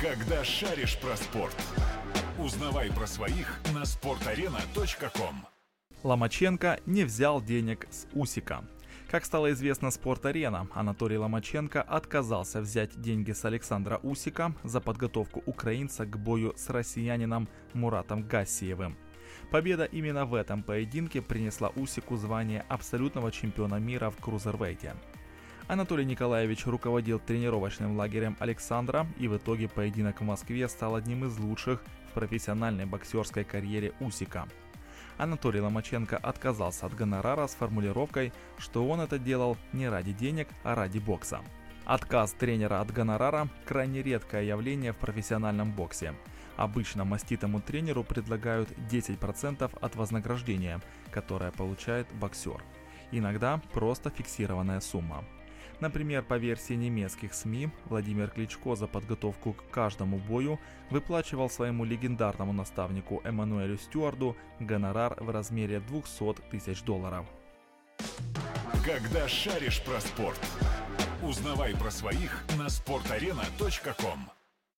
Когда шаришь про спорт. Узнавай про своих на sportarena.com. Ломаченко не взял денег с Усика. Как стало известно Спорт-арена, Анатолий Ломаченко отказался взять деньги с Александра Усика за подготовку украинца к бою с россиянином Муратом Гассиевым. Победа именно в этом поединке принесла Усику звание абсолютного чемпиона мира в крузервейте. Анатолий Николаевич руководил тренировочным лагерем Александра, и в итоге поединок в Москве стал одним из лучших в профессиональной боксерской карьере Усика. Анатолий Ломаченко отказался от гонорара с формулировкой, что он это делал не ради денег, а ради бокса. Отказ тренера от гонорара – крайне редкое явление в профессиональном боксе. Обычно маститому тренеру предлагают 10% от вознаграждения, которое получает боксер. Иногда просто фиксированная сумма. Например, по версии немецких СМИ, Владимир Кличко за подготовку к каждому бою выплачивал своему легендарному наставнику Эммануэлю Стюарду гонорар в размере 200 тысяч долларов. Когда шаришь про спорт. Узнавай про своих на sportarena.com.